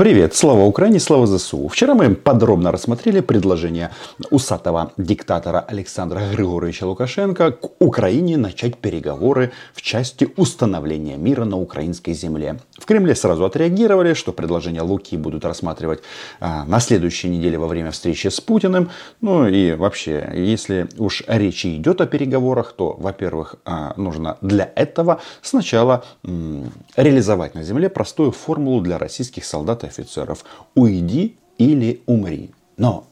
Привет, слава Украине, слава ЗСУ. Вчера мы подробно рассмотрели предложение усатого диктатора Александра Григоровича Лукашенко к Украине начать переговоры в части установления мира на украинской земле. В Кремле сразу отреагировали, что предложение Луки будут рассматривать а, на следующей неделе во время встречи с Путиным. Ну и вообще, если уж речь идет о переговорах, то, во-первых, а, нужно для этого сначала м, реализовать на земле простую формулу для российских солдат и офицеров. Уйди или умри. Но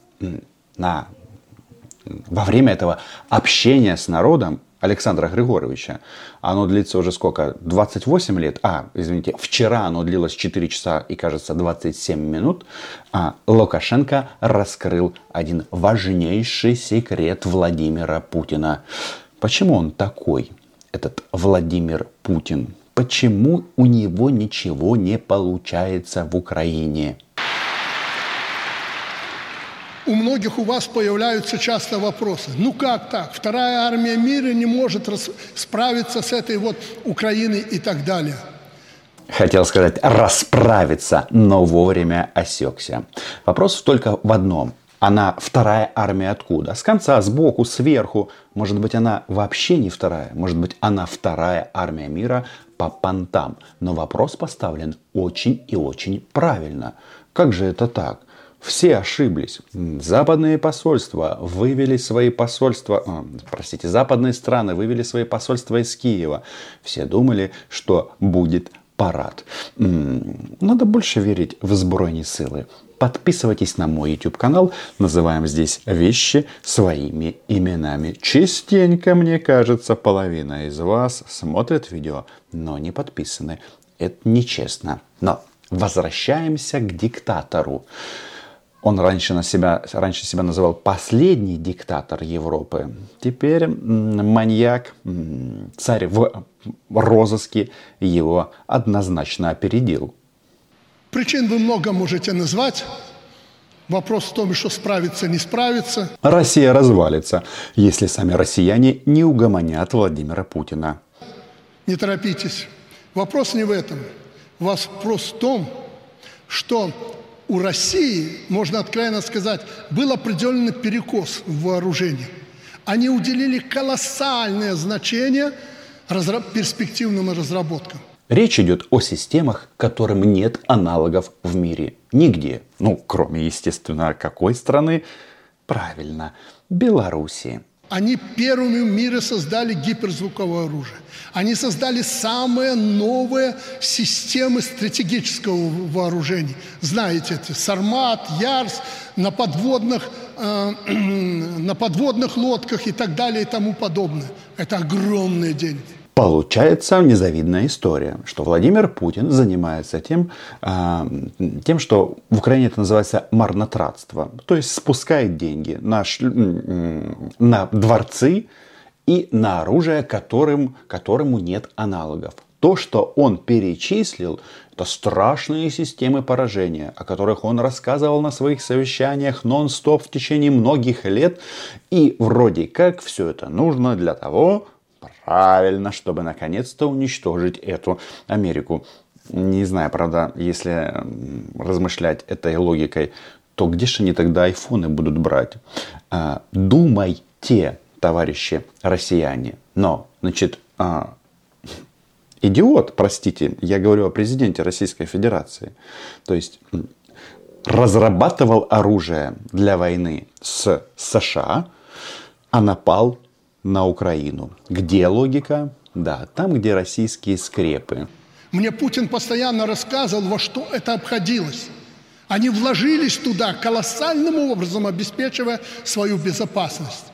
на, во время этого общения с народом Александра Григоровича. Оно длится уже сколько? 28 лет? А, извините, вчера оно длилось 4 часа и, кажется, 27 минут. А Лукашенко раскрыл один важнейший секрет Владимира Путина. Почему он такой, этот Владимир Путин? Почему у него ничего не получается в Украине. У многих у вас появляются часто вопросы. Ну как так? Вторая армия мира не может справиться с этой вот Украиной и так далее. Хотел сказать расправиться, но вовремя осекся. Вопрос только в одном. Она вторая армия откуда? С конца, сбоку, сверху. Может быть, она вообще не вторая. Может быть, она вторая армия мира по понтам. Но вопрос поставлен очень и очень правильно. Как же это так? Все ошиблись. Западные посольства вывели свои посольства, э, простите, западные страны вывели свои посольства из Киева. Все думали, что будет парад. Надо больше верить в збройні силы. Подписывайтесь на мой YouTube канал. Называем здесь вещи своими именами. Частенько, мне кажется, половина из вас смотрит видео, но не подписаны. Это нечестно. Но возвращаемся к диктатору. Он раньше, на себя, раньше себя называл последний диктатор Европы. Теперь маньяк, царь в розыске его однозначно опередил. Причин вы много можете назвать. Вопрос в том, что справиться, не справиться. Россия развалится, если сами россияне не угомонят Владимира Путина. Не торопитесь. Вопрос не в этом. Вопрос в том, что у России, можно откровенно сказать, был определенный перекос в вооружении. Они уделили колоссальное значение перспективным разработкам. Речь идет о системах, которым нет аналогов в мире. Нигде. Ну, кроме, естественно, какой страны? Правильно, Белоруссии. Они первыми в мире создали гиперзвуковое оружие. Они создали самые новые системы стратегического вооружения. Знаете, это Сармат, Ярс, на подводных, э, на подводных лодках и так далее и тому подобное. Это огромные деньги. Получается незавидная история, что Владимир Путин занимается тем, э, тем, что в Украине это называется марнотратство. То есть спускает деньги на, на дворцы и на оружие, которым, которому нет аналогов. То, что он перечислил, это страшные системы поражения, о которых он рассказывал на своих совещаниях нон-стоп в течение многих лет. И вроде как все это нужно для того, Правильно, чтобы наконец-то уничтожить эту Америку. Не знаю, правда, если размышлять этой логикой, то где же они тогда айфоны будут брать? А, думайте, товарищи россияне. Но, значит, а, идиот, простите, я говорю о президенте Российской Федерации. То есть разрабатывал оружие для войны с США, а напал на Украину. Где логика? Да, там, где российские скрепы. Мне Путин постоянно рассказывал, во что это обходилось. Они вложились туда колоссальным образом, обеспечивая свою безопасность.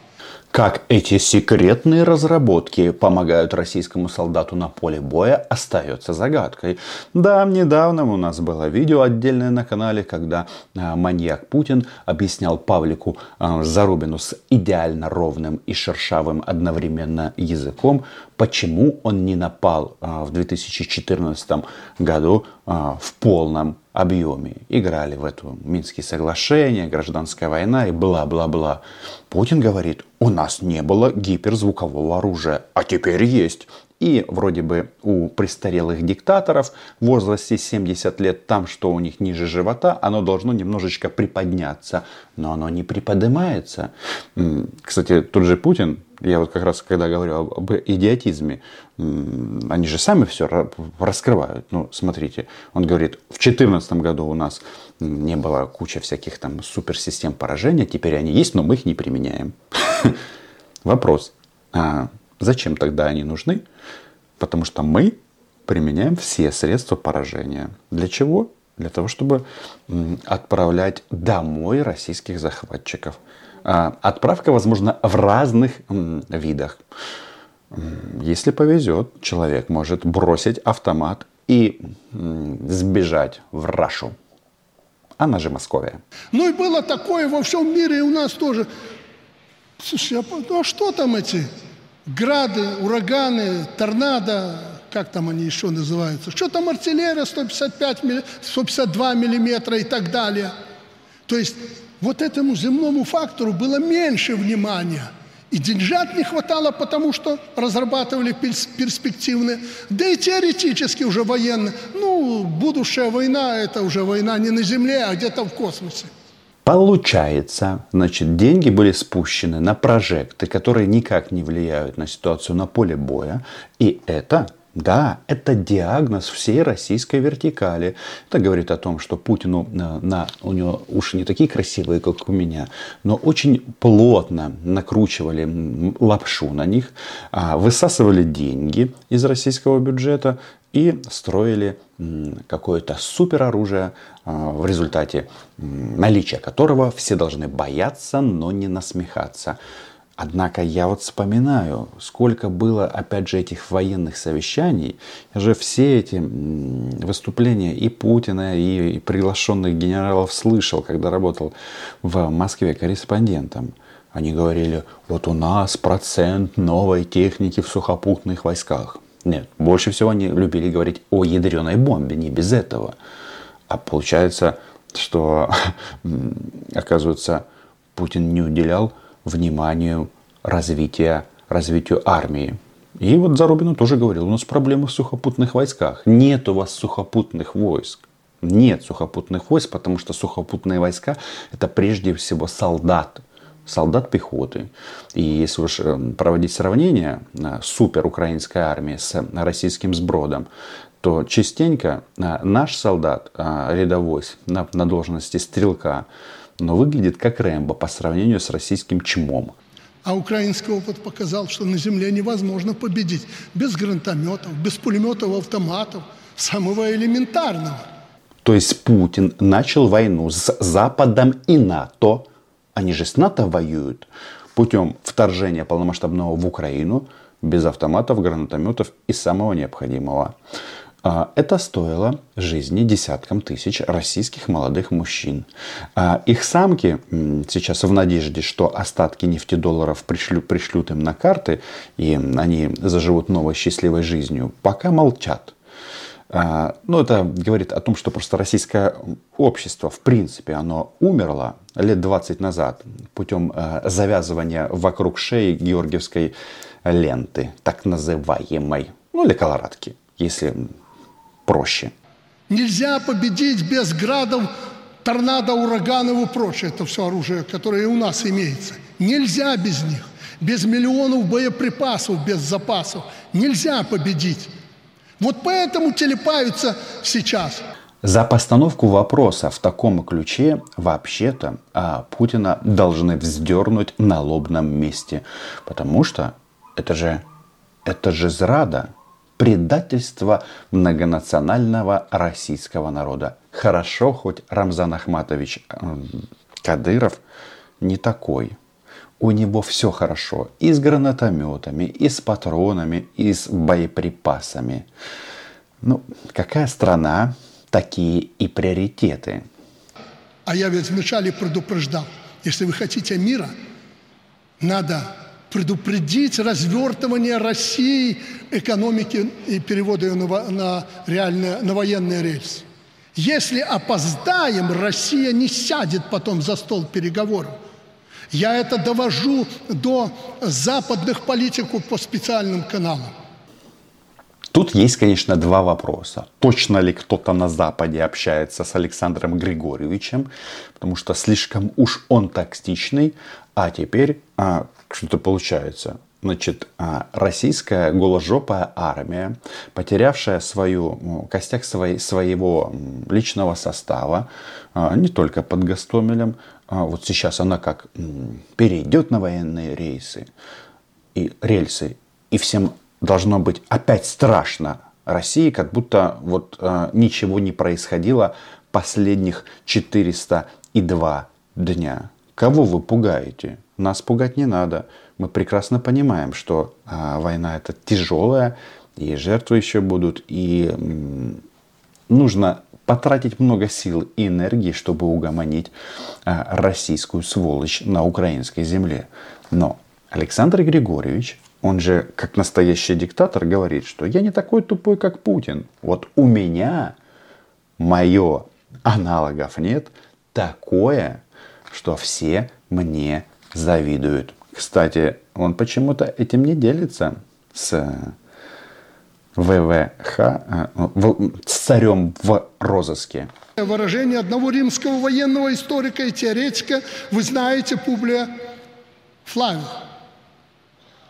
Как эти секретные разработки помогают российскому солдату на поле боя, остается загадкой. Да, недавно у нас было видео отдельное на канале, когда а, маньяк Путин объяснял Павлику а, Зарубину с идеально ровным и шершавым одновременно языком, почему он не напал а, в 2014 году в полном объеме. Играли в эту Минские соглашения, гражданская война и бла-бла-бла. Путин говорит, у нас не было гиперзвукового оружия, а теперь есть. И вроде бы у престарелых диктаторов в возрасте 70 лет там, что у них ниже живота, оно должно немножечко приподняться. Но оно не приподнимается. Кстати, тот же Путин, я вот как раз когда говорю об идиотизме, они же сами все раскрывают. Ну, смотрите, он говорит, в 2014 году у нас не было куча всяких там суперсистем поражения, теперь они есть, но мы их не применяем. Вопрос, а зачем тогда они нужны? Потому что мы применяем все средства поражения. Для чего? Для того, чтобы отправлять домой российских захватчиков. А, отправка возможна в разных видах. Если повезет, человек может бросить автомат и сбежать в Рашу. Она же Московия. Ну и было такое во всем мире, и у нас тоже. Слушай, а, ну а что там эти грады, ураганы, торнадо, как там они еще называются? Что там артиллерия 155, 152 миллиметра и так далее? То есть вот этому земному фактору было меньше внимания. И деньжат не хватало, потому что разрабатывали перспективные, да и теоретически уже военные. Ну, будущая война – это уже война не на Земле, а где-то в космосе. Получается, значит, деньги были спущены на прожекты, которые никак не влияют на ситуацию на поле боя. И это да, это диагноз всей российской вертикали. Это говорит о том, что Путину на, на у него уши не такие красивые, как у меня, но очень плотно накручивали лапшу на них, а, высасывали деньги из российского бюджета и строили какое-то супероружие, а, в результате наличия которого все должны бояться, но не насмехаться. Однако я вот вспоминаю, сколько было, опять же, этих военных совещаний. Я же все эти выступления и Путина, и приглашенных генералов слышал, когда работал в Москве корреспондентом. Они говорили, вот у нас процент новой техники в сухопутных войсках. Нет, больше всего они любили говорить о ядреной бомбе, не без этого. А получается, что, оказывается, Путин не уделял вниманию развития, развитию армии. И вот Зарубину тоже говорил, у нас проблемы в сухопутных войсках. Нет у вас сухопутных войск. Нет сухопутных войск, потому что сухопутные войска это прежде всего солдаты солдат пехоты. И если уж э, проводить сравнение э, супер украинской армии с российским сбродом, то частенько э, наш солдат рядовой на, на должности стрелка но выглядит как Рэмбо по сравнению с российским чмом. А украинский опыт показал, что на земле невозможно победить без гранатометов, без пулеметов, автоматов, самого элементарного. То есть Путин начал войну с Западом и НАТО. Они же с НАТО воюют путем вторжения полномасштабного в Украину без автоматов, гранатометов и самого необходимого. А, это стоило жизни десяткам тысяч российских молодых мужчин. А, их самки сейчас в надежде, что остатки нефтедолларов пришлют, пришлют им на карты, и они заживут новой счастливой жизнью, пока молчат. А, ну, это говорит о том, что просто российское общество, в принципе, оно умерло лет 20 назад путем завязывания вокруг шеи георгиевской ленты, так называемой, ну или колорадки, если проще. Нельзя победить без градов, торнадо, ураганов и прочее. Это все оружие, которое у нас имеется. Нельзя без них. Без миллионов боеприпасов, без запасов. Нельзя победить. Вот поэтому телепаются сейчас. За постановку вопроса в таком ключе вообще-то а, Путина должны вздернуть на лобном месте. Потому что это же, это же зрада предательство многонационального российского народа. Хорошо, хоть Рамзан Ахматович Кадыров не такой. У него все хорошо и с гранатометами, и с патронами, и с боеприпасами. Ну, какая страна, такие и приоритеты. А я ведь вначале предупреждал, если вы хотите мира, надо предупредить развертывание России экономики и перевода ее на, на, реальные, на военные рельсы. Если опоздаем, Россия не сядет потом за стол переговоров. Я это довожу до западных политиков по специальным каналам. Тут есть, конечно, два вопроса. Точно ли кто-то на Западе общается с Александром Григорьевичем, потому что слишком уж он токсичный, а теперь а, что-то получается. Значит, а, российская голожопая армия, потерявшая свою, костяк своей, своего личного состава, а, не только под Гастомелем, а вот сейчас она как перейдет на военные рейсы и рельсы, и всем должно быть опять страшно России, как будто вот ничего не происходило последних 402 дня. Кого вы пугаете? Нас пугать не надо. Мы прекрасно понимаем, что а, война это тяжелая, и жертвы еще будут, и м, нужно потратить много сил и энергии, чтобы угомонить а, российскую сволочь на украинской земле. Но Александр Григорьевич, он же как настоящий диктатор говорит, что я не такой тупой, как Путин. Вот у меня мое аналогов нет, такое, что все мне завидуют. Кстати, он почему-то этим не делится с ВВХ, э, с царем в розыске. Выражение одного римского военного историка и теоретика, вы знаете, Публия Флавия.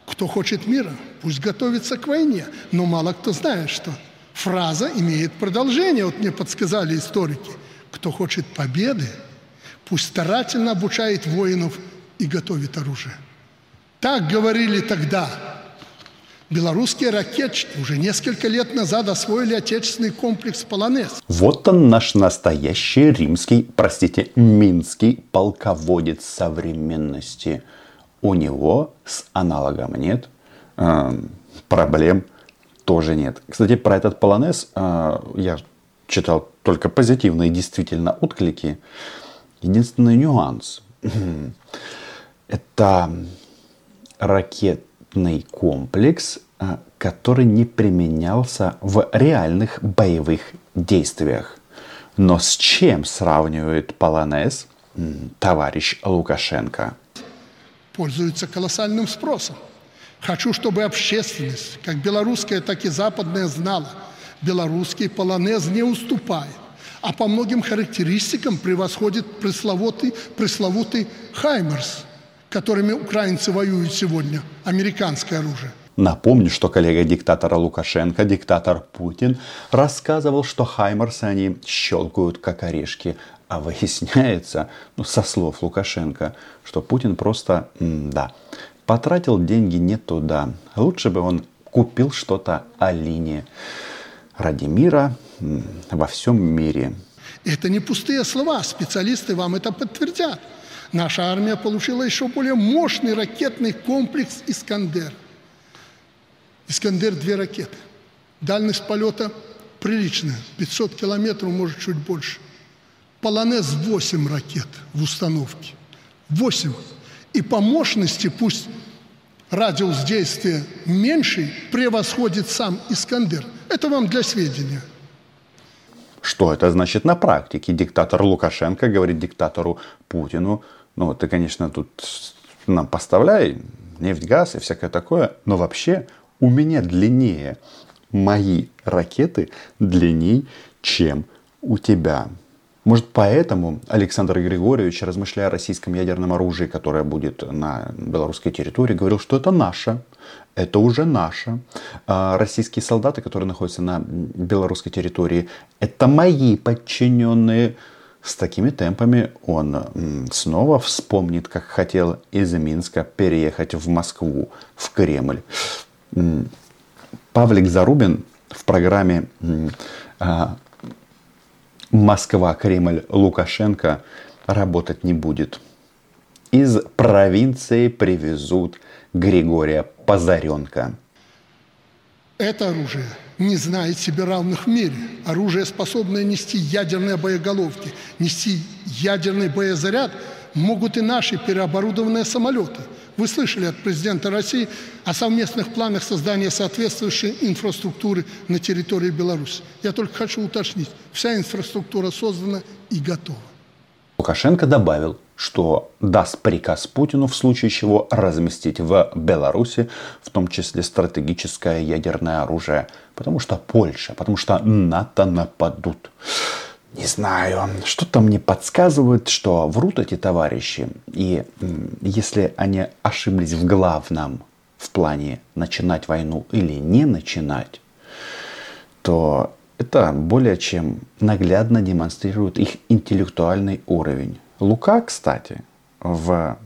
Кто хочет мира, пусть готовится к войне. Но мало кто знает, что фраза имеет продолжение. Вот мне подсказали историки. Кто хочет победы, пусть старательно обучает воинов и готовит оружие. Так говорили тогда. Белорусские ракетчики уже несколько лет назад освоили отечественный комплекс «Полонез». Вот он наш настоящий римский, простите, минский полководец современности. У него с аналогом нет, э, проблем тоже нет. Кстати, про этот полонез э, я читал только позитивные действительно отклики. Единственный нюанс. Это ракетный комплекс, а, который не применялся в реальных боевых действиях. Но с чем сравнивает Полонез товарищ Лукашенко? Пользуется колоссальным спросом. Хочу, чтобы общественность, как белорусская, так и западная, знала, белорусский полонез не уступает, а по многим характеристикам превосходит пресловутый, пресловутый «Хаймерс», которыми украинцы воюют сегодня, американское оружие. Напомню, что коллега диктатора Лукашенко, диктатор Путин, рассказывал, что хаймарсы они щелкают как орешки. А выясняется, ну, со слов Лукашенко, что Путин просто, да, потратил деньги не туда. Лучше бы он купил что-то Алине ради мира во всем мире. Это не пустые слова, специалисты вам это подтвердят. Наша армия получила еще более мощный ракетный комплекс «Искандер». «Искандер» – две ракеты. Дальность полета приличная, 500 километров, может, чуть больше. «Полонез» – 8 ракет в установке. 8. И по мощности, пусть радиус действия меньший, превосходит сам «Искандер». Это вам для сведения. Что это значит на практике? Диктатор Лукашенко говорит диктатору Путину, ну, ты, конечно, тут нам поставляй нефть, газ и всякое такое, но вообще у меня длиннее мои ракеты длиннее, чем у тебя. Может, поэтому Александр Григорьевич, размышляя о российском ядерном оружии, которое будет на белорусской территории, говорил, что это наше, это уже наше. А российские солдаты, которые находятся на белорусской территории, это мои подчиненные, с такими темпами он снова вспомнит, как хотел из Минска переехать в Москву, в Кремль. Павлик Зарубин в программе а, «Москва, Кремль, Лукашенко» работать не будет. Из провинции привезут Григория Позаренко. Это оружие не знает себе равных в мире. Оружие, способное нести ядерные боеголовки, нести ядерный боезаряд, могут и наши переоборудованные самолеты. Вы слышали от президента России о совместных планах создания соответствующей инфраструктуры на территории Беларуси. Я только хочу уточнить, вся инфраструктура создана и готова. Лукашенко добавил, что даст приказ Путину в случае чего разместить в Беларуси, в том числе стратегическое ядерное оружие, потому что Польша, потому что НАТО нападут. Не знаю, что-то мне подсказывает, что врут эти товарищи. И если они ошиблись в главном, в плане начинать войну или не начинать, то это более чем наглядно демонстрирует их интеллектуальный уровень. Лука, кстати, в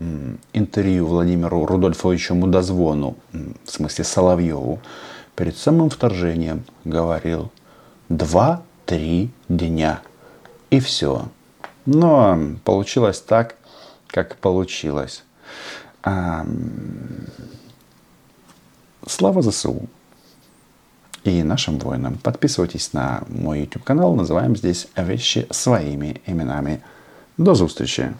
интервью Владимиру Рудольфовичу Мудозвону, в смысле Соловьеву, перед самым вторжением говорил два-три дня. И все. Но получилось так, как получилось. А, слава ЗСУ и нашим воинам. Подписывайтесь на мой YouTube канал. Называем здесь вещи своими именами. До зустрічі!